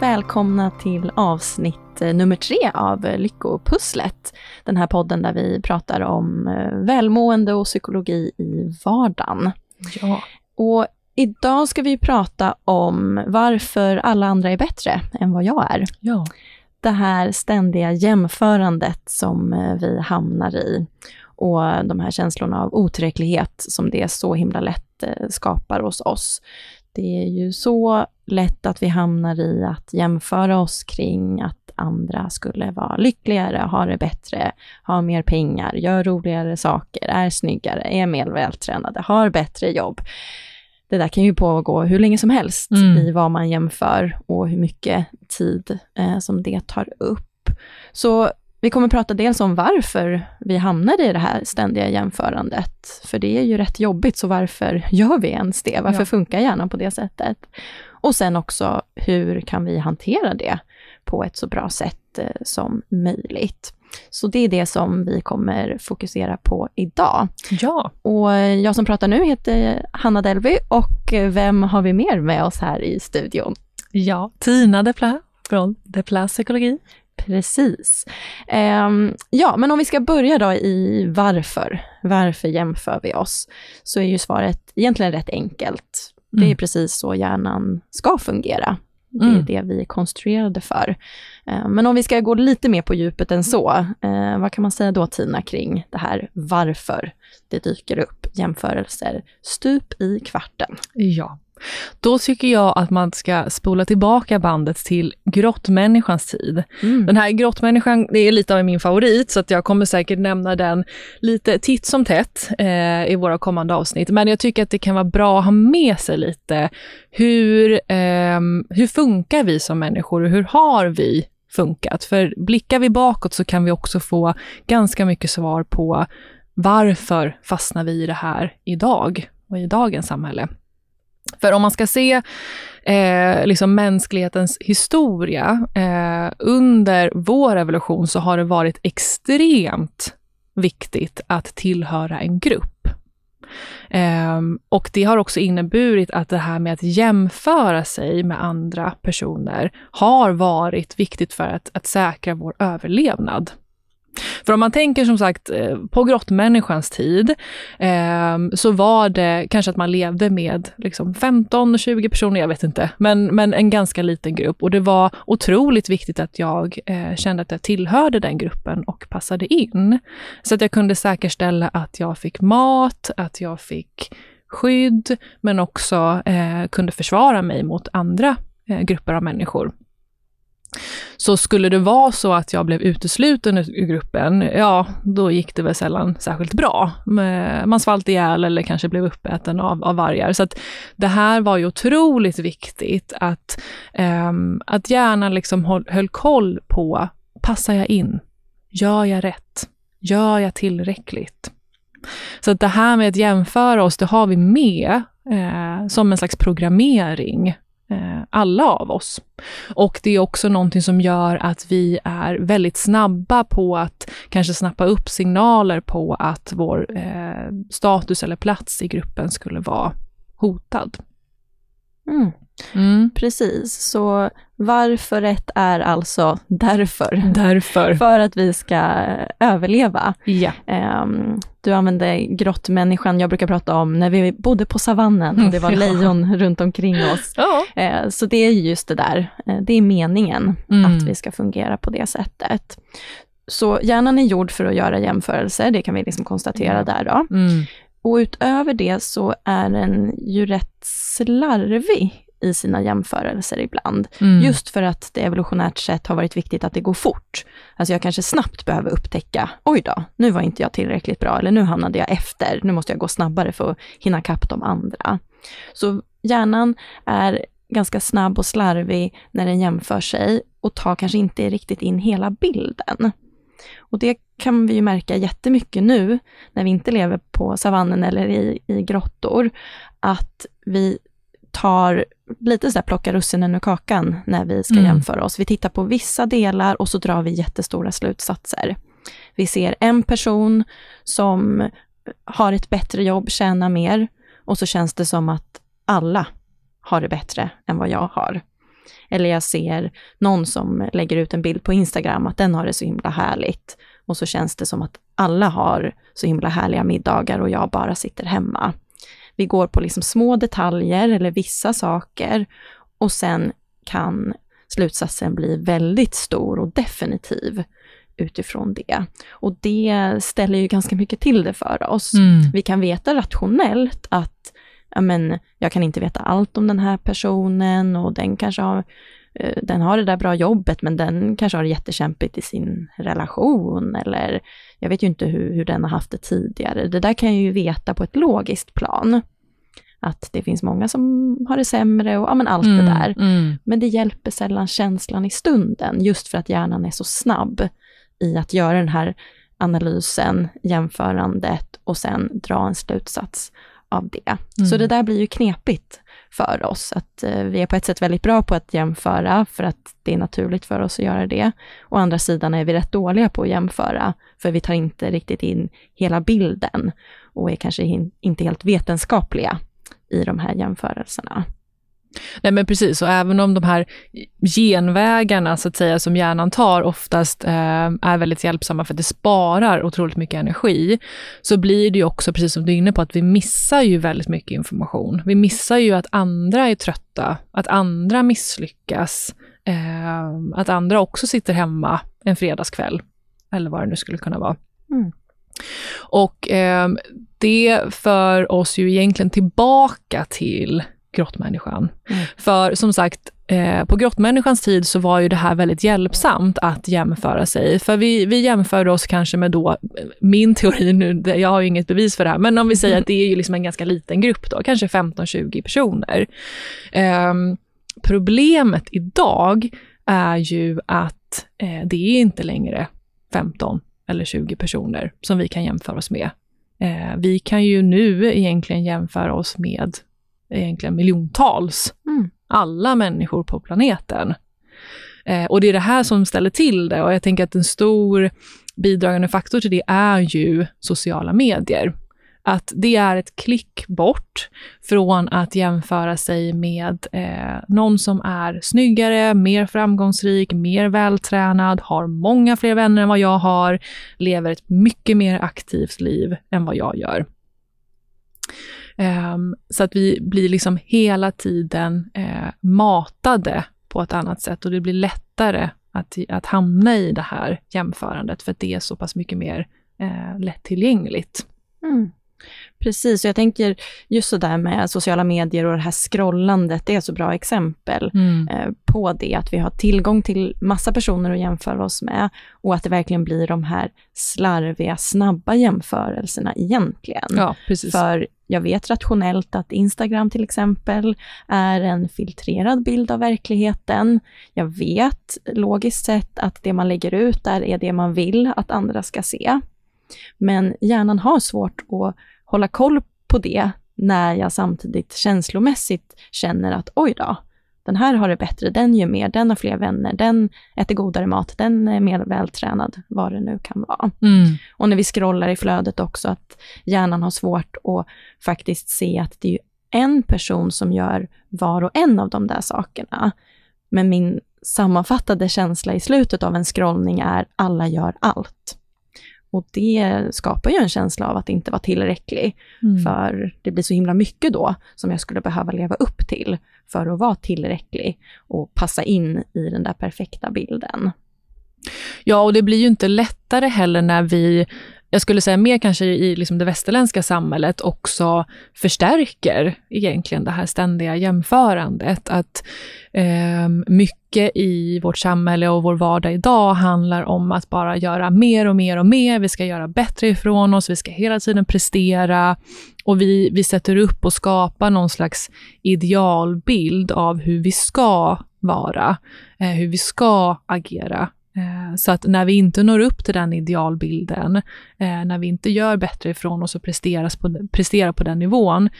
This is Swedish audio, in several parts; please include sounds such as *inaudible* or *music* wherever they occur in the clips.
Välkomna till avsnitt eh, nummer tre av Lyckopusslet. Den här podden där vi pratar om eh, välmående och psykologi i vardagen. Ja. Och idag ska vi prata om varför alla andra är bättre än vad jag är. Ja. Det här ständiga jämförandet som eh, vi hamnar i och de här känslorna av otillräcklighet som det så himla lätt skapar hos oss. Det är ju så lätt att vi hamnar i att jämföra oss kring att andra skulle vara lyckligare, ha det bättre, ha mer pengar, gör roligare saker, är snyggare, är mer vältränade, har bättre jobb. Det där kan ju pågå hur länge som helst mm. i vad man jämför och hur mycket tid eh, som det tar upp. Så vi kommer prata dels om varför vi hamnar i det här ständiga jämförandet, för det är ju rätt jobbigt, så varför gör vi ens det? Varför ja. funkar hjärnan på det sättet? Och sen också, hur kan vi hantera det på ett så bra sätt eh, som möjligt? Så det är det som vi kommer fokusera på idag. Ja. Och jag som pratar nu heter Hanna Delby och vem har vi mer med oss här i studion? Ja, Tina Depla från Depla Psykologi. Precis. Um, ja, men om vi ska börja då i varför. Varför jämför vi oss? Så är ju svaret egentligen rätt enkelt. Det är mm. precis så hjärnan ska fungera. Det är mm. det vi är konstruerade för. Uh, men om vi ska gå lite mer på djupet än så, uh, vad kan man säga då Tina kring det här varför det dyker upp jämförelser stup i kvarten? Ja, då tycker jag att man ska spola tillbaka bandet till grottmänniskans tid. Mm. Den här grottmänniskan, det är lite av min favorit, så att jag kommer säkert nämna den lite titt som tätt eh, i våra kommande avsnitt. Men jag tycker att det kan vara bra att ha med sig lite hur, eh, hur funkar vi som människor och hur har vi funkat? För blickar vi bakåt så kan vi också få ganska mycket svar på varför fastnar vi i det här idag och i dagens samhälle. För om man ska se eh, liksom mänsklighetens historia, eh, under vår evolution så har det varit extremt viktigt att tillhöra en grupp. Eh, och det har också inneburit att det här med att jämföra sig med andra personer har varit viktigt för att, att säkra vår överlevnad. För om man tänker som sagt eh, på grottmänniskans tid, eh, så var det kanske att man levde med liksom 15-20 personer, jag vet inte, men, men en ganska liten grupp. Och det var otroligt viktigt att jag eh, kände att jag tillhörde den gruppen och passade in. Så att jag kunde säkerställa att jag fick mat, att jag fick skydd, men också eh, kunde försvara mig mot andra eh, grupper av människor. Så skulle det vara så att jag blev utesluten ur gruppen, ja, då gick det väl sällan särskilt bra. Man svalt ihjäl eller kanske blev uppäten av, av vargar. Så att det här var ju otroligt viktigt att, um, att hjärnan liksom höll, höll koll på, passar jag in? Gör jag rätt? Gör jag tillräckligt? Så att det här med att jämföra oss, det har vi med eh, som en slags programmering Eh, alla av oss. Och det är också någonting som gör att vi är väldigt snabba på att kanske snappa upp signaler på att vår eh, status eller plats i gruppen skulle vara hotad. Mm. Mm. Precis, så varför rätt är alltså därför. Därför. *laughs* För att vi ska överleva. Ja. Um, du använde grottmänniskan, jag brukar prata om när vi bodde på savannen och det var *laughs* ja. lejon runt omkring oss. Ja. Uh, så det är just det där, uh, det är meningen mm. att vi ska fungera på det sättet. Så hjärnan är gjord för att göra jämförelser, det kan vi liksom konstatera ja. där då. Mm. Och utöver det så är den ju rätt slarvig i sina jämförelser ibland. Mm. Just för att det evolutionärt sett har varit viktigt att det går fort. Alltså jag kanske snabbt behöver upptäcka, oj då, nu var inte jag tillräckligt bra, eller nu hamnade jag efter, nu måste jag gå snabbare för att hinna kapp de andra. Så hjärnan är ganska snabb och slarvig när den jämför sig och tar kanske inte riktigt in hela bilden. Och det kan vi ju märka jättemycket nu, när vi inte lever på savannen eller i, i grottor, att vi tar lite så där plockar russinen ur kakan när vi ska mm. jämföra oss. Vi tittar på vissa delar och så drar vi jättestora slutsatser. Vi ser en person som har ett bättre jobb, tjänar mer och så känns det som att alla har det bättre än vad jag har. Eller jag ser någon som lägger ut en bild på Instagram, att den har det så himla härligt. Och så känns det som att alla har så himla härliga middagar och jag bara sitter hemma. Vi går på liksom små detaljer eller vissa saker och sen kan slutsatsen bli väldigt stor och definitiv utifrån det. Och det ställer ju ganska mycket till det för oss. Mm. Vi kan veta rationellt att ja, men, jag kan inte veta allt om den här personen och den kanske har den har det där bra jobbet, men den kanske har det jättekämpigt i sin relation, eller jag vet ju inte hur, hur den har haft det tidigare. Det där kan jag ju veta på ett logiskt plan. Att det finns många som har det sämre och ja, men allt mm, det där. Mm. Men det hjälper sällan känslan i stunden, just för att hjärnan är så snabb i att göra den här analysen, jämförandet och sen dra en slutsats av det. Mm. Så det där blir ju knepigt för oss, att eh, vi är på ett sätt väldigt bra på att jämföra, för att det är naturligt för oss att göra det. Å andra sidan är vi rätt dåliga på att jämföra, för vi tar inte riktigt in hela bilden och är kanske inte helt vetenskapliga i de här jämförelserna. Nej men precis, och även om de här genvägarna så att säga som hjärnan tar oftast eh, är väldigt hjälpsamma för att det sparar otroligt mycket energi, så blir det ju också, precis som du är inne på, att vi missar ju väldigt mycket information. Vi missar ju att andra är trötta, att andra misslyckas, eh, att andra också sitter hemma en fredagskväll, eller vad det nu skulle kunna vara. Mm. Och eh, det för oss ju egentligen tillbaka till grottmänniskan. Mm. För som sagt, eh, på grottmänniskans tid så var ju det här väldigt hjälpsamt att jämföra sig. För vi, vi jämförde oss kanske med då, min teori nu, jag har ju inget bevis för det här, men om vi säger att det är ju liksom en ganska liten grupp då, kanske 15-20 personer. Eh, problemet idag är ju att eh, det är inte längre 15 eller 20 personer som vi kan jämföra oss med. Eh, vi kan ju nu egentligen jämföra oss med egentligen miljontals, mm. alla människor på planeten. Eh, och det är det här som ställer till det och jag tänker att en stor bidragande faktor till det är ju sociala medier att det är ett klick bort från att jämföra sig med eh, någon som är snyggare, mer framgångsrik, mer vältränad, har många fler vänner än vad jag har, lever ett mycket mer aktivt liv än vad jag gör. Um, så att vi blir liksom hela tiden uh, matade på ett annat sätt och det blir lättare att, att hamna i det här jämförandet för att det är så pass mycket mer uh, lättillgängligt. Mm. Precis, och jag tänker just så där med sociala medier och det här scrollandet, det är så bra exempel mm. eh, på det, att vi har tillgång till massa personer att jämföra oss med och att det verkligen blir de här slarviga, snabba jämförelserna egentligen. Ja, precis. För jag vet rationellt att Instagram till exempel är en filtrerad bild av verkligheten. Jag vet logiskt sett att det man lägger ut där är det man vill att andra ska se. Men hjärnan har svårt att hålla koll på det när jag samtidigt känslomässigt känner att oj då, den här har det bättre, den gör mer, den har fler vänner, den äter godare mat, den är mer vältränad, vad det nu kan vara. Mm. Och när vi scrollar i flödet också, att hjärnan har svårt att faktiskt se att det är en person som gör var och en av de där sakerna. Men min sammanfattade känsla i slutet av en scrollning är alla gör allt. Och det skapar ju en känsla av att inte vara tillräcklig, mm. för det blir så himla mycket då som jag skulle behöva leva upp till för att vara tillräcklig och passa in i den där perfekta bilden. Ja, och det blir ju inte lättare heller när vi jag skulle säga mer kanske i liksom det västerländska samhället också förstärker egentligen det här ständiga jämförandet. Att eh, mycket i vårt samhälle och vår vardag idag handlar om att bara göra mer och mer och mer. Vi ska göra bättre ifrån oss, vi ska hela tiden prestera och vi, vi sätter upp och skapar någon slags idealbild av hur vi ska vara, eh, hur vi ska agera Eh, så att när vi inte når upp till den idealbilden, eh, när vi inte gör bättre ifrån oss och presteras på, presterar på den nivån,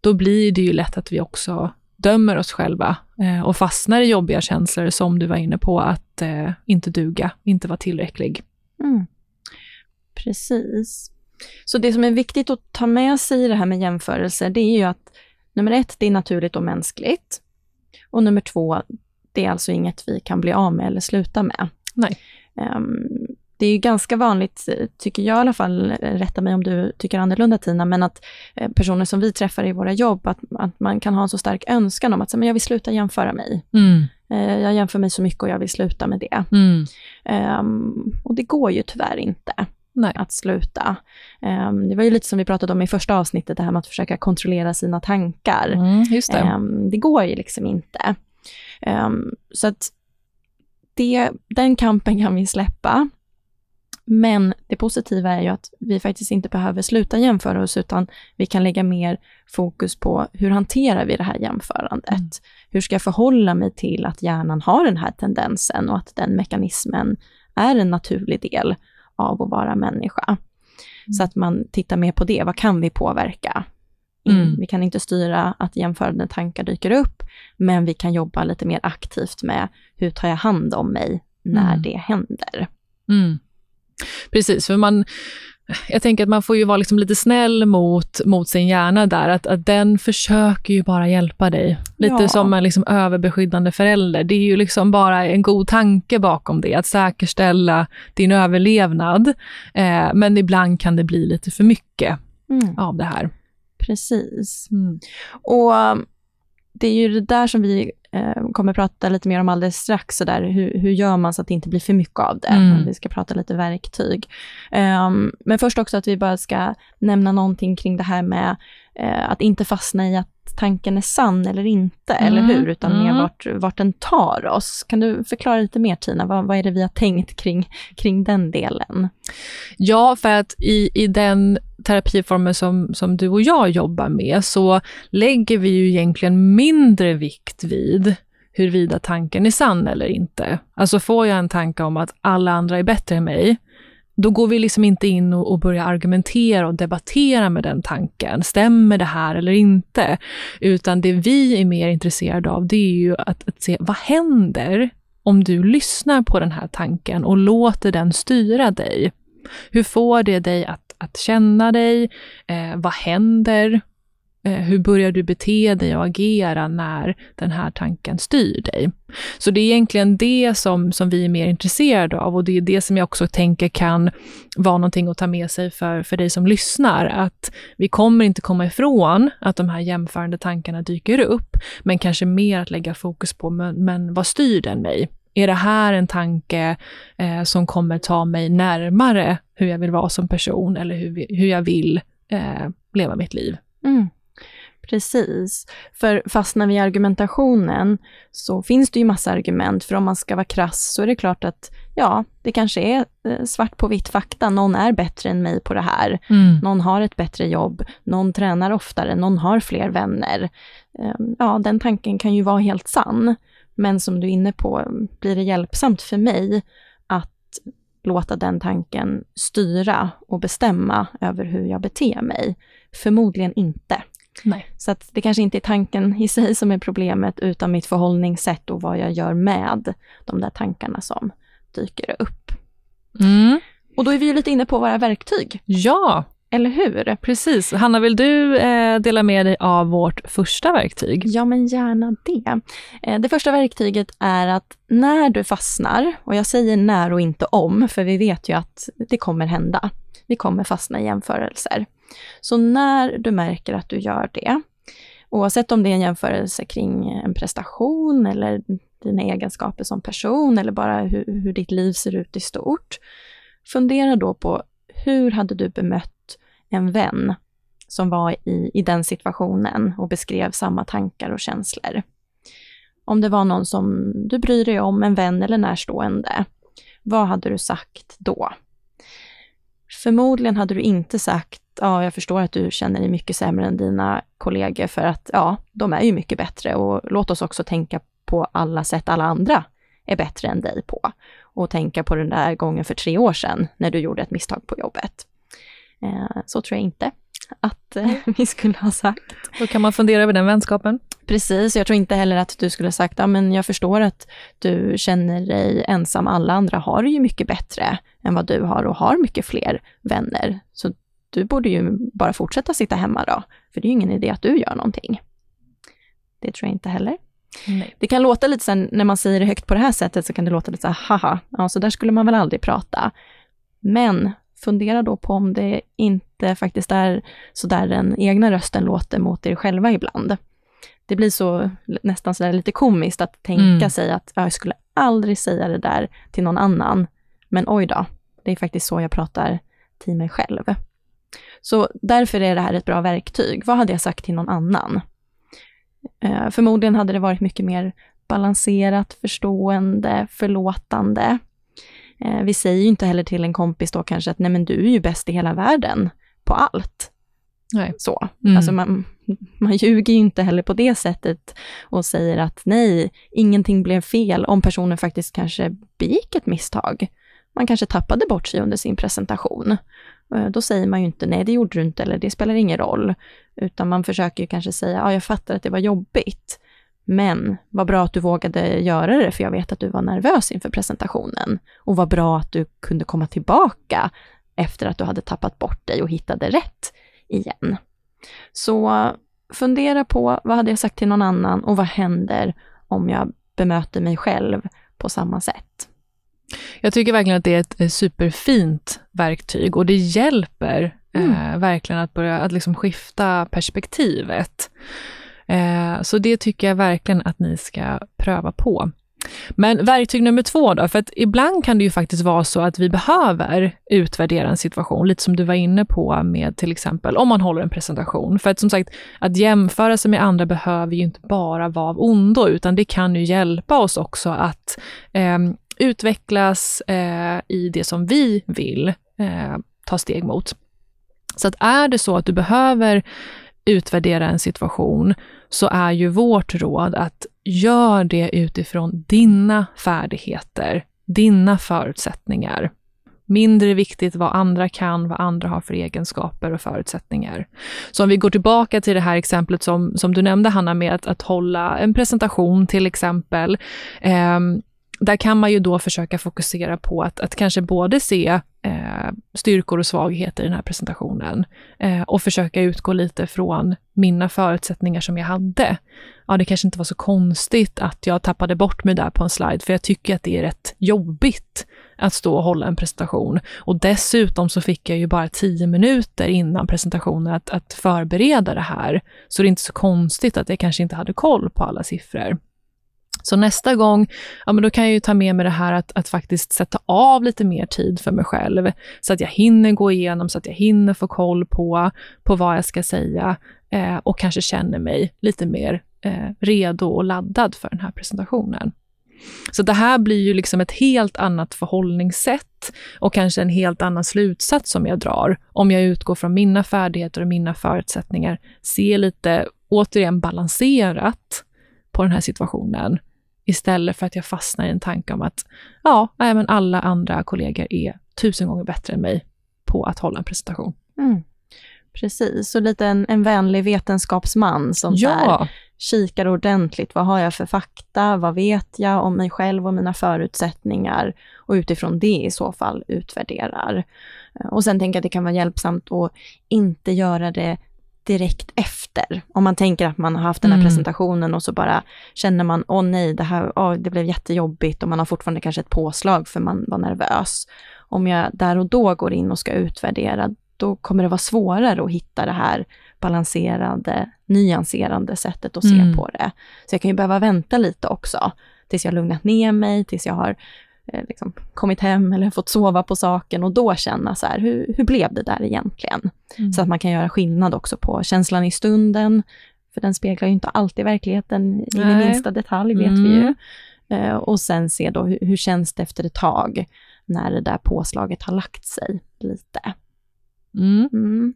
då blir det ju lätt att vi också dömer oss själva eh, och fastnar i jobbiga känslor som du var inne på, att inte duga, inte vara tillräcklig. Mm. Precis. Så det som är viktigt att ta med sig i det här med jämförelser, det är ju att nummer ett, det är naturligt och mänskligt. Och nummer två, det är alltså inget vi kan bli av med eller sluta med. Nej. Um, det är ganska vanligt, tycker jag i alla fall, rätta mig om du tycker annorlunda Tina, men att eh, personer som vi träffar i våra jobb, att, att man kan ha en så stark önskan om att men jag vill sluta jämföra mig. Mm. Eh, jag jämför mig så mycket och jag vill sluta med det. Mm. Um, och det går ju tyvärr inte. Nej. att sluta. Um, det var ju lite som vi pratade om i första avsnittet, det här med att försöka kontrollera sina tankar. Mm, just det. Um, det går ju liksom inte. Så att det, den kampen kan vi släppa. Men det positiva är ju att vi faktiskt inte behöver sluta jämföra oss, utan vi kan lägga mer fokus på hur hanterar vi det här jämförandet? Mm. Hur ska jag förhålla mig till att hjärnan har den här tendensen och att den mekanismen är en naturlig del av att vara människa. Mm. Så att man tittar mer på det, vad kan vi påverka? Mm. Vi kan inte styra att jämförande tankar dyker upp, men vi kan jobba lite mer aktivt med hur tar jag hand om mig när mm. det händer. Mm. Precis, för man, jag tänker att man får ju vara liksom lite snäll mot, mot sin hjärna där, att, att den försöker ju bara hjälpa dig. Lite ja. som en liksom överbeskyddande förälder. Det är ju liksom bara en god tanke bakom det, att säkerställa din överlevnad. Eh, men ibland kan det bli lite för mycket mm. av det här. Precis. Mm. Och det är ju det där som vi eh, kommer prata lite mer om alldeles strax, så där, hur, hur gör man så att det inte blir för mycket av det? Mm. Vi ska prata lite verktyg. Um, men först också att vi bara ska nämna någonting kring det här med uh, att inte fastna i att tanken är sann eller inte, mm. eller hur? Utan mm. mer vart, vart den tar oss. Kan du förklara lite mer Tina, vad, vad är det vi har tänkt kring, kring den delen? Ja, för att i, i den terapiformer som, som du och jag jobbar med så lägger vi ju egentligen mindre vikt vid huruvida tanken är sann eller inte. Alltså får jag en tanke om att alla andra är bättre än mig, då går vi liksom inte in och, och börjar argumentera och debattera med den tanken. Stämmer det här eller inte? Utan det vi är mer intresserade av, det är ju att, att se vad händer om du lyssnar på den här tanken och låter den styra dig? Hur får det dig att att, att känna dig? Eh, vad händer? Eh, hur börjar du bete dig och agera när den här tanken styr dig? Så det är egentligen det som, som vi är mer intresserade av och det är det som jag också tänker kan vara någonting att ta med sig för, för dig som lyssnar. Att vi kommer inte komma ifrån att de här jämförande tankarna dyker upp, men kanske mer att lägga fokus på, men, men vad styr den mig? Är det här en tanke eh, som kommer ta mig närmare hur jag vill vara som person eller hur, hur jag vill eh, leva mitt liv? Mm. Precis. För fastnar vi i argumentationen så finns det ju massa argument, för om man ska vara krass så är det klart att ja, det kanske är eh, svart på vitt fakta. Någon är bättre än mig på det här. Mm. Någon har ett bättre jobb, någon tränar oftare, någon har fler vänner. Ehm, ja, den tanken kan ju vara helt sann. Men som du är inne på, blir det hjälpsamt för mig att låta den tanken styra och bestämma över hur jag beter mig? Förmodligen inte. Nej. Så att det kanske inte är tanken i sig som är problemet, utan mitt förhållningssätt och vad jag gör med de där tankarna som dyker upp. Mm. Och då är vi ju lite inne på våra verktyg. Ja, eller hur? Precis. Hanna, vill du eh, dela med dig av vårt första verktyg? Ja, men gärna det. Eh, det första verktyget är att när du fastnar, och jag säger när och inte om, för vi vet ju att det kommer hända. Vi kommer fastna i jämförelser. Så när du märker att du gör det, oavsett om det är en jämförelse kring en prestation eller dina egenskaper som person eller bara hur, hur ditt liv ser ut i stort, fundera då på hur hade du bemött en vän som var i, i den situationen och beskrev samma tankar och känslor. Om det var någon som du bryr dig om, en vän eller närstående, vad hade du sagt då? Förmodligen hade du inte sagt, ja, jag förstår att du känner dig mycket sämre än dina kollegor för att, ja, de är ju mycket bättre och låt oss också tänka på alla sätt alla andra är bättre än dig på. Och tänka på den där gången för tre år sedan när du gjorde ett misstag på jobbet. Eh, så tror jag inte att eh, *laughs* vi skulle ha sagt. Då kan man fundera över den vänskapen. Precis, jag tror inte heller att du skulle ha sagt, ja men jag förstår att du känner dig ensam, alla andra har det ju mycket bättre än vad du har och har mycket fler vänner. Så du borde ju bara fortsätta sitta hemma då, för det är ju ingen idé att du gör någonting. Det tror jag inte heller. Nej. Det kan låta lite sen när man säger det högt på det här sättet så kan det låta lite så här, haha, ja så där skulle man väl aldrig prata. Men fundera då på om det inte faktiskt är så där den egna rösten låter mot er själva ibland. Det blir så nästan så lite komiskt att tänka mm. sig att jag skulle aldrig säga det där till någon annan. Men oj då, det är faktiskt så jag pratar till mig själv. Så därför är det här ett bra verktyg. Vad hade jag sagt till någon annan? Eh, förmodligen hade det varit mycket mer balanserat, förstående, förlåtande. Eh, vi säger ju inte heller till en kompis då kanske att nej men du är ju bäst i hela världen på allt. Nej. Så. Mm. Alltså man, man ljuger ju inte heller på det sättet och säger att nej, ingenting blev fel om personen faktiskt kanske begick ett misstag. Man kanske tappade bort sig under sin presentation. Eh, då säger man ju inte nej, det gjorde du inte eller det spelar ingen roll. Utan man försöker ju kanske säga, ja, jag fattar att det var jobbigt. Men vad bra att du vågade göra det, för jag vet att du var nervös inför presentationen. Och vad bra att du kunde komma tillbaka efter att du hade tappat bort dig och hittade rätt igen. Så fundera på vad hade jag sagt till någon annan och vad händer om jag bemöter mig själv på samma sätt. Jag tycker verkligen att det är ett superfint verktyg och det hjälper mm. eh, verkligen att börja att liksom skifta perspektivet. Eh, så det tycker jag verkligen att ni ska pröva på. Men verktyg nummer två då, för att ibland kan det ju faktiskt vara så att vi behöver utvärdera en situation, lite som du var inne på med till exempel om man håller en presentation. För att som sagt, att jämföra sig med andra behöver ju inte bara vara av ondo, utan det kan ju hjälpa oss också att eh, utvecklas eh, i det som vi vill eh, ta steg mot. Så att är det så att du behöver utvärdera en situation, så är ju vårt råd att gör det utifrån dina färdigheter, dina förutsättningar. Mindre viktigt vad andra kan, vad andra har för egenskaper och förutsättningar. Så om vi går tillbaka till det här exemplet som, som du nämnde Hanna, med att, att hålla en presentation till exempel. Eh, där kan man ju då försöka fokusera på att, att kanske både se eh, styrkor och svagheter i den här presentationen eh, och försöka utgå lite från mina förutsättningar som jag hade. Ja, det kanske inte var så konstigt att jag tappade bort mig där på en slide, för jag tycker att det är rätt jobbigt att stå och hålla en presentation. Och dessutom så fick jag ju bara tio minuter innan presentationen att, att förbereda det här, så det är inte så konstigt att jag kanske inte hade koll på alla siffror. Så nästa gång, ja men då kan jag ju ta med mig det här att, att faktiskt sätta av lite mer tid för mig själv, så att jag hinner gå igenom, så att jag hinner få koll på, på vad jag ska säga eh, och kanske känner mig lite mer eh, redo och laddad för den här presentationen. Så det här blir ju liksom ett helt annat förhållningssätt och kanske en helt annan slutsats som jag drar om jag utgår från mina färdigheter och mina förutsättningar, ser lite, återigen balanserat på den här situationen istället för att jag fastnar i en tanke om att ja, även alla andra kollegor är tusen gånger bättre än mig på att hålla en presentation. Mm. Precis, och lite en, en vänlig vetenskapsman som ja. där kikar ordentligt. Vad har jag för fakta? Vad vet jag om mig själv och mina förutsättningar? Och utifrån det i så fall utvärderar. Och sen tänker jag att det kan vara hjälpsamt att inte göra det direkt efter. Om man tänker att man har haft den här mm. presentationen och så bara känner man, åh nej, det här, åh, det blev jättejobbigt och man har fortfarande kanske ett påslag för man var nervös. Om jag där och då går in och ska utvärdera, då kommer det vara svårare att hitta det här balanserade, nyanserande sättet att se mm. på det. Så jag kan ju behöva vänta lite också, tills jag lugnat ner mig, tills jag har liksom, kommit hem eller fått sova på saken och då känna så här, hur, hur blev det där egentligen? Mm. Så att man kan göra skillnad också på känslan i stunden, för den speglar ju inte alltid verkligheten i Nej. minsta detalj, vet mm. vi ju. Mm. Eh, och sen se då hur, hur känns det efter ett tag, när det där påslaget har lagt sig lite. Mm. Mm.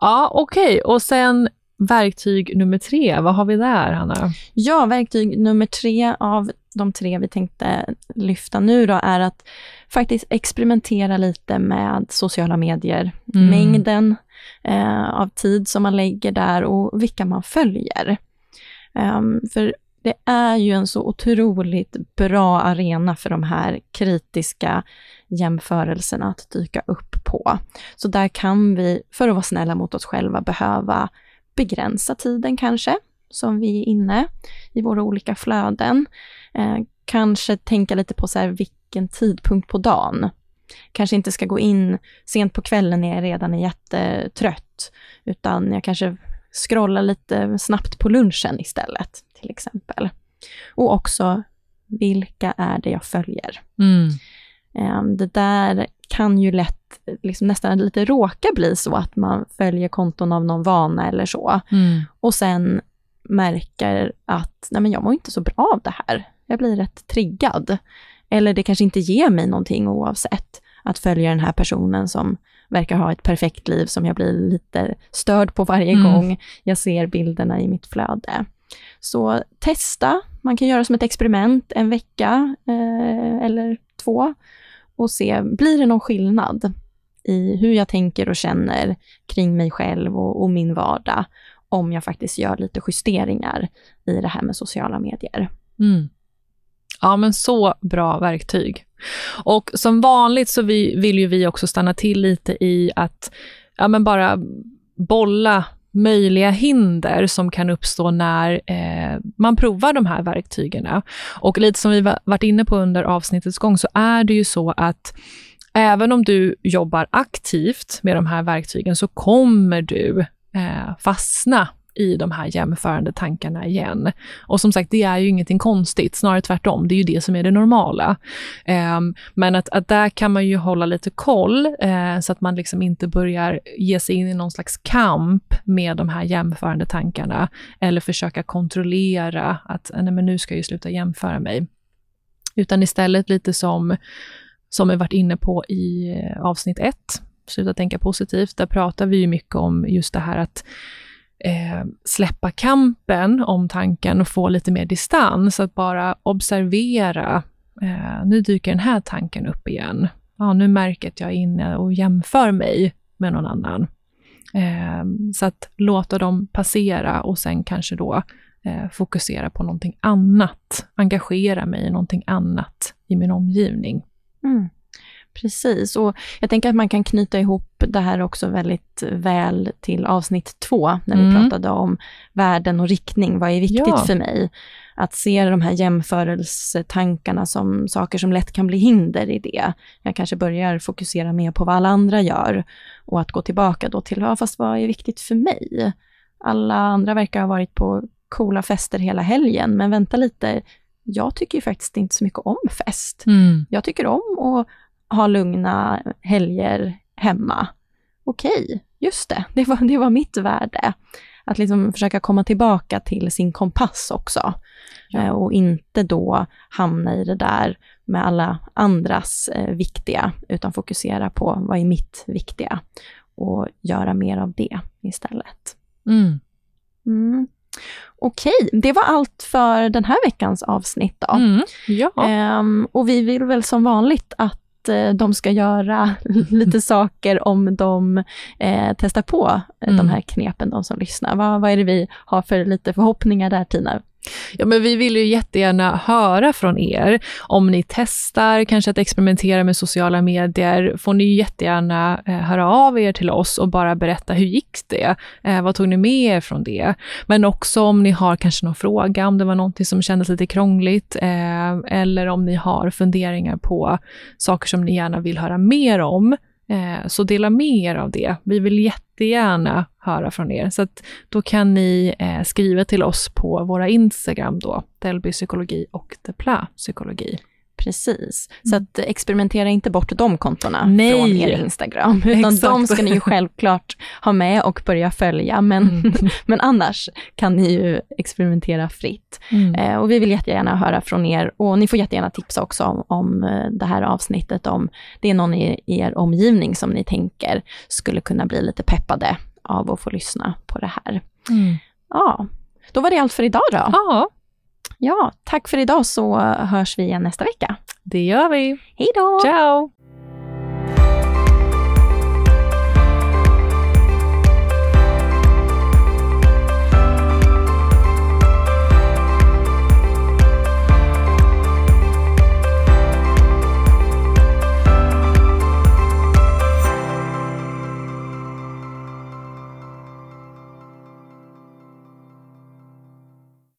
Ja, okej. Okay. Och sen verktyg nummer tre, vad har vi där, Hanna? Ja, verktyg nummer tre av de tre vi tänkte lyfta nu då, är att faktiskt experimentera lite med sociala medier. Mm. Mängden eh, av tid som man lägger där och vilka man följer. Um, för det är ju en så otroligt bra arena för de här kritiska jämförelserna att dyka upp på. Så där kan vi, för att vara snälla mot oss själva, behöva begränsa tiden kanske. Som vi är inne i våra olika flöden. Eh, kanske tänka lite på så här, vilken tidpunkt på dagen. Kanske inte ska gå in sent på kvällen när jag redan är jättetrött, utan jag kanske scrollar lite snabbt på lunchen istället, till exempel. Och också, vilka är det jag följer? Mm. Ehm, det där kan ju lätt liksom nästan lite råka bli så att man följer konton av någon vana eller så. Mm. Och sen märker att nej men jag mår inte så bra av det här. Jag blir rätt triggad. Eller det kanske inte ger mig någonting oavsett att följa den här personen som verkar ha ett perfekt liv som jag blir lite störd på varje Mm. gång jag ser bilderna i mitt flöde. Så testa, man kan göra som ett experiment en vecka eh, eller två och se, blir det någon skillnad i hur jag tänker och känner kring mig själv och, och min vardag om jag faktiskt gör lite justeringar i det här med sociala medier. Mm. Ja, men så bra verktyg. Och som vanligt så vi, vill ju vi också stanna till lite i att ja, men bara bolla möjliga hinder som kan uppstå när eh, man provar de här verktygen. Och lite som vi va- varit inne på under avsnittets gång så är det ju så att även om du jobbar aktivt med de här verktygen så kommer du eh, fastna i de här jämförande tankarna igen. Och som sagt, det är ju ingenting konstigt, snarare tvärtom. Det är ju det som är det normala. Ehm, men att, att där kan man ju hålla lite koll eh, så att man liksom inte börjar ge sig in i någon slags kamp med de här jämförande tankarna eller försöka kontrollera att nej, men nu ska jag ju sluta jämföra mig. Utan istället lite som, som vi varit inne på i eh, avsnitt ett, Sluta tänka positivt, där pratar vi ju mycket om just det här att eh, släppa kampen om tanken och få lite mer distans, att bara observera. Eh, nu dyker den här tanken upp igen. Ja, nu märker jag att jag är inne och jämför mig med någon annan. Eh, så att låta dem passera och sen kanske då eh, fokusera på någonting annat. Engagera mig i någonting annat i min omgivning. Mm. Precis, och jag tänker att man kan knyta ihop det här också väldigt väl till avsnitt två, när vi Mm. pratade om värden och riktning. Vad är viktigt Ja. för mig? Att se de här jämförelsetankarna som saker som lätt kan bli hinder i det. Jag kanske börjar fokusera mer på vad alla andra gör och att gå tillbaka då till, ja fast vad är viktigt för mig? Alla andra verkar ha varit på coola fester hela helgen, men vänta lite, jag tycker ju faktiskt inte så mycket om fest. Jag tycker om att ha lugna helger hemma. Okej, just det, det var, det var mitt värde. Att liksom försöka komma tillbaka till sin kompass också. Ja. Eh, och inte då hamna i det där med alla andras eh, viktiga, utan fokusera på vad är mitt viktiga och göra mer av det istället. Mm. Mm. Okej, det var allt för den här veckans avsnitt då. Mm. Ja. Ehm, och vi vill väl som vanligt att eh, de ska göra *laughs* lite saker om de eh, testar på eh, Mm. de här knepen, de som lyssnar. Vad, vad är det vi har för lite förhoppningar där Tina? Ja, men vi vill ju jättegärna höra från er. Om ni testar kanske att experimentera med sociala medier, får ni jättegärna eh, höra av er till oss och bara berätta hur gick det? Eh, vad tog ni med er från det? Men också om ni har kanske någon fråga, om det var någonting som kändes lite krångligt, eh, eller om ni har funderingar på saker som ni gärna vill höra mer om. Eh, så dela med er av det. Vi vill jättegärna höra från er. Så att då kan ni eh, skriva till oss på våra Instagram då, Delby psykologi och Depla psykologi. Precis, så att eh, experimentera inte bort de kontona Mm. Nej. från er Instagram, utan Exakt. de ska ni ju *laughs* självklart ha med och börja följa, men, Mm. *laughs* men annars kan ni ju experimentera fritt. Eh, och vi vill jättegärna höra från er och ni får jättegärna tipsa också om, om eh, det här avsnittet, om det är någon i, i er omgivning som ni tänker skulle kunna bli lite peppade av att få lyssna på det här. Mm. Ja, då var det allt för idag då. Ja, Ja, tack för idag så hörs vi igen nästa vecka. det gör vi. Hej då! Ciao!